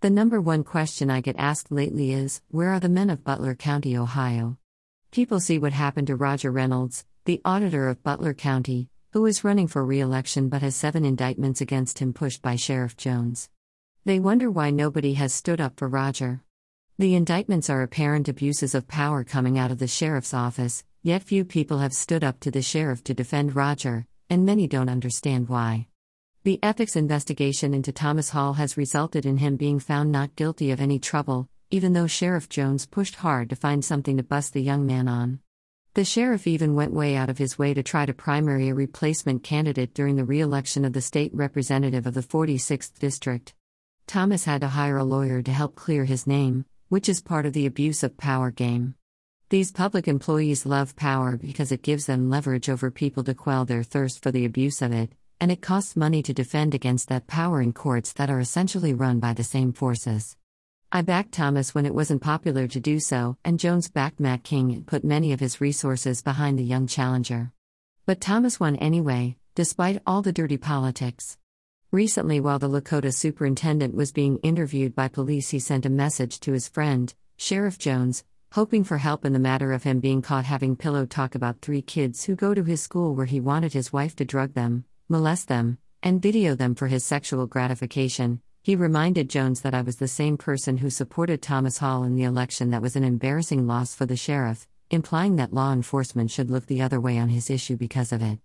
The number one question I get asked lately is Where are the men of Butler County, Ohio? People see what happened to Roger Reynolds, the auditor of Butler County, who is running for re election but has seven indictments against him pushed by Sheriff Jones. They wonder why nobody has stood up for Roger. The indictments are apparent abuses of power coming out of the sheriff's office, yet few people have stood up to the sheriff to defend Roger, and many don't understand why. The ethics investigation into Thomas Hall has resulted in him being found not guilty of any trouble, even though Sheriff Jones pushed hard to find something to bust the young man on. The sheriff even went way out of his way to try to primary a replacement candidate during the re election of the state representative of the 46th District. Thomas had to hire a lawyer to help clear his name, which is part of the abuse of power game. These public employees love power because it gives them leverage over people to quell their thirst for the abuse of it, and it costs money to defend against that power in courts that are essentially run by the same forces. I backed Thomas when it wasn't popular to do so, and Jones backed Matt King and put many of his resources behind the young challenger. But Thomas won anyway, despite all the dirty politics. Recently, while the Lakota superintendent was being interviewed by police, he sent a message to his friend, Sheriff Jones, hoping for help in the matter of him being caught having pillow talk about three kids who go to his school where he wanted his wife to drug them, molest them, and video them for his sexual gratification, he reminded Jones that I was the same person who supported Thomas Hall in the election that was an embarrassing loss for the sheriff, implying that law enforcement should look the other way on his issue because of it.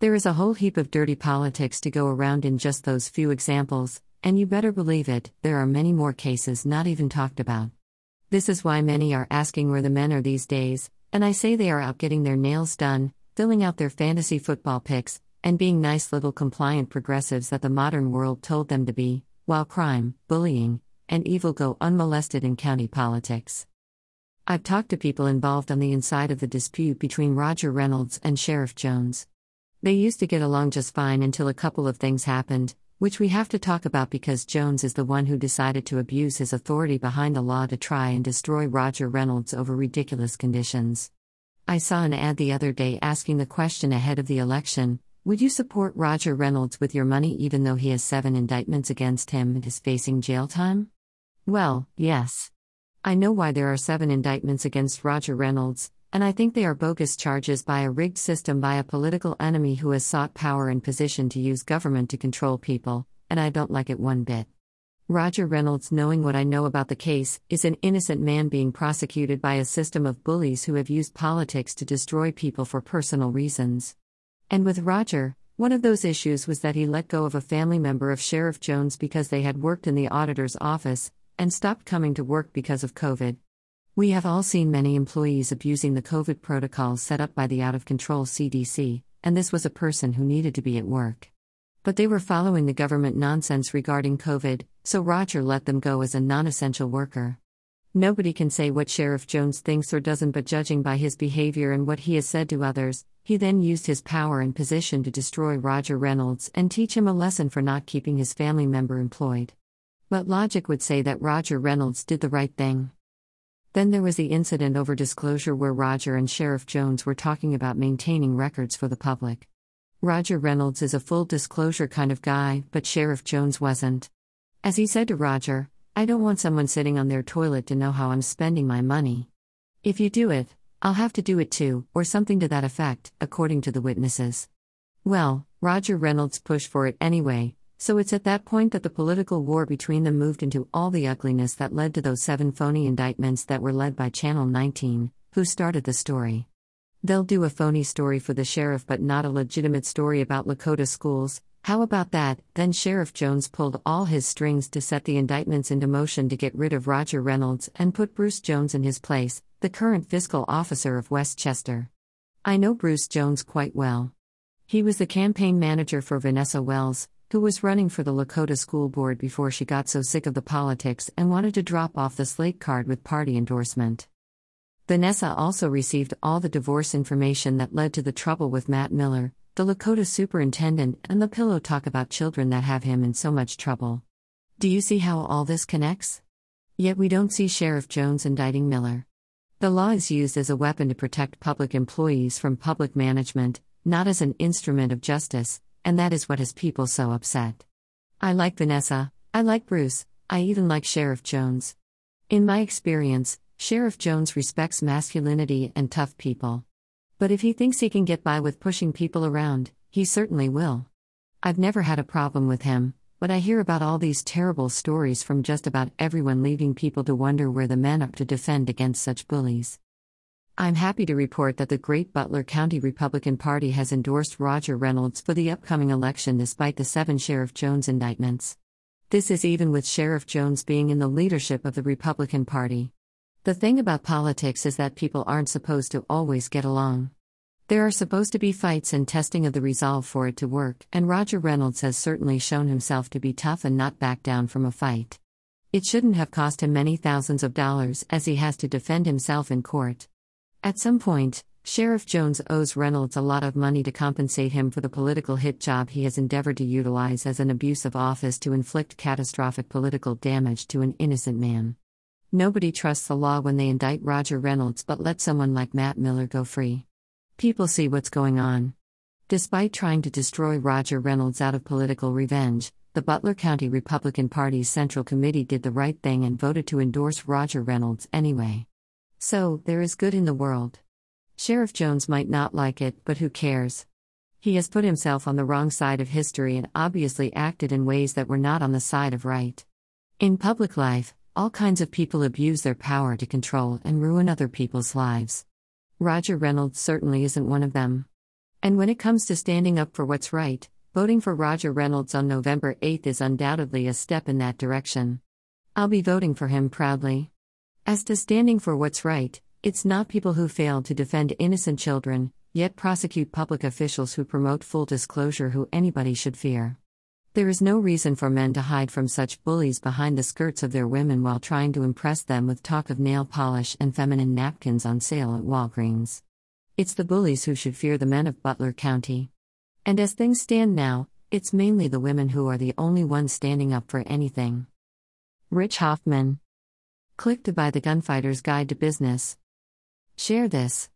There is a whole heap of dirty politics to go around in just those few examples, and you better believe it, there are many more cases not even talked about. This is why many are asking where the men are these days, and I say they are out getting their nails done, filling out their fantasy football picks, and being nice little compliant progressives that the modern world told them to be, while crime, bullying, and evil go unmolested in county politics. I've talked to people involved on the inside of the dispute between Roger Reynolds and Sheriff Jones. They used to get along just fine until a couple of things happened, which we have to talk about because Jones is the one who decided to abuse his authority behind the law to try and destroy Roger Reynolds over ridiculous conditions. I saw an ad the other day asking the question ahead of the election would you support Roger Reynolds with your money even though he has seven indictments against him and is facing jail time? Well, yes. I know why there are seven indictments against Roger Reynolds, and I think they are bogus charges by a rigged system by a political enemy who has sought power and position to use government to control people, and I don't like it one bit. Roger Reynolds, knowing what I know about the case, is an innocent man being prosecuted by a system of bullies who have used politics to destroy people for personal reasons. And with Roger, one of those issues was that he let go of a family member of Sheriff Jones because they had worked in the auditor's office and stopped coming to work because of COVID. We have all seen many employees abusing the COVID protocols set up by the out of control CDC, and this was a person who needed to be at work. But they were following the government nonsense regarding COVID, so Roger let them go as a non essential worker. Nobody can say what Sheriff Jones thinks or doesn't, but judging by his behavior and what he has said to others, he then used his power and position to destroy Roger Reynolds and teach him a lesson for not keeping his family member employed. But logic would say that Roger Reynolds did the right thing. Then there was the incident over disclosure where Roger and Sheriff Jones were talking about maintaining records for the public. Roger Reynolds is a full disclosure kind of guy, but Sheriff Jones wasn't. As he said to Roger, I don't want someone sitting on their toilet to know how I'm spending my money. If you do it, I'll have to do it too, or something to that effect, according to the witnesses. Well, Roger Reynolds pushed for it anyway, so it's at that point that the political war between them moved into all the ugliness that led to those seven phony indictments that were led by Channel 19, who started the story. They'll do a phony story for the sheriff but not a legitimate story about Lakota schools, how about that? Then Sheriff Jones pulled all his strings to set the indictments into motion to get rid of Roger Reynolds and put Bruce Jones in his place, the current fiscal officer of Westchester. I know Bruce Jones quite well. He was the campaign manager for Vanessa Wells, who was running for the Lakota School Board before she got so sick of the politics and wanted to drop off the slate card with party endorsement. Vanessa also received all the divorce information that led to the trouble with Matt Miller, the Lakota superintendent, and the pillow talk about children that have him in so much trouble. Do you see how all this connects? Yet we don't see Sheriff Jones indicting Miller. The law is used as a weapon to protect public employees from public management, not as an instrument of justice, and that is what has people so upset. I like Vanessa, I like Bruce, I even like Sheriff Jones. In my experience, Sheriff Jones respects masculinity and tough people. But if he thinks he can get by with pushing people around, he certainly will. I've never had a problem with him, but I hear about all these terrible stories from just about everyone, leaving people to wonder where the men are to defend against such bullies. I'm happy to report that the great Butler County Republican Party has endorsed Roger Reynolds for the upcoming election despite the seven Sheriff Jones indictments. This is even with Sheriff Jones being in the leadership of the Republican Party. The thing about politics is that people aren't supposed to always get along. There are supposed to be fights and testing of the resolve for it to work, and Roger Reynolds has certainly shown himself to be tough and not back down from a fight. It shouldn't have cost him many thousands of dollars as he has to defend himself in court. At some point, Sheriff Jones owes Reynolds a lot of money to compensate him for the political hit job he has endeavored to utilize as an abuse of office to inflict catastrophic political damage to an innocent man. Nobody trusts the law when they indict Roger Reynolds but let someone like Matt Miller go free. People see what's going on. Despite trying to destroy Roger Reynolds out of political revenge, the Butler County Republican Party's Central Committee did the right thing and voted to endorse Roger Reynolds anyway. So, there is good in the world. Sheriff Jones might not like it, but who cares? He has put himself on the wrong side of history and obviously acted in ways that were not on the side of right. In public life, all kinds of people abuse their power to control and ruin other people's lives. Roger Reynolds certainly isn't one of them. And when it comes to standing up for what's right, voting for Roger Reynolds on November 8 is undoubtedly a step in that direction. I'll be voting for him proudly. As to standing for what's right, it's not people who fail to defend innocent children, yet prosecute public officials who promote full disclosure who anybody should fear. There is no reason for men to hide from such bullies behind the skirts of their women while trying to impress them with talk of nail polish and feminine napkins on sale at Walgreens. It's the bullies who should fear the men of Butler County. And as things stand now, it's mainly the women who are the only ones standing up for anything. Rich Hoffman. Click to buy the Gunfighter's Guide to Business. Share this.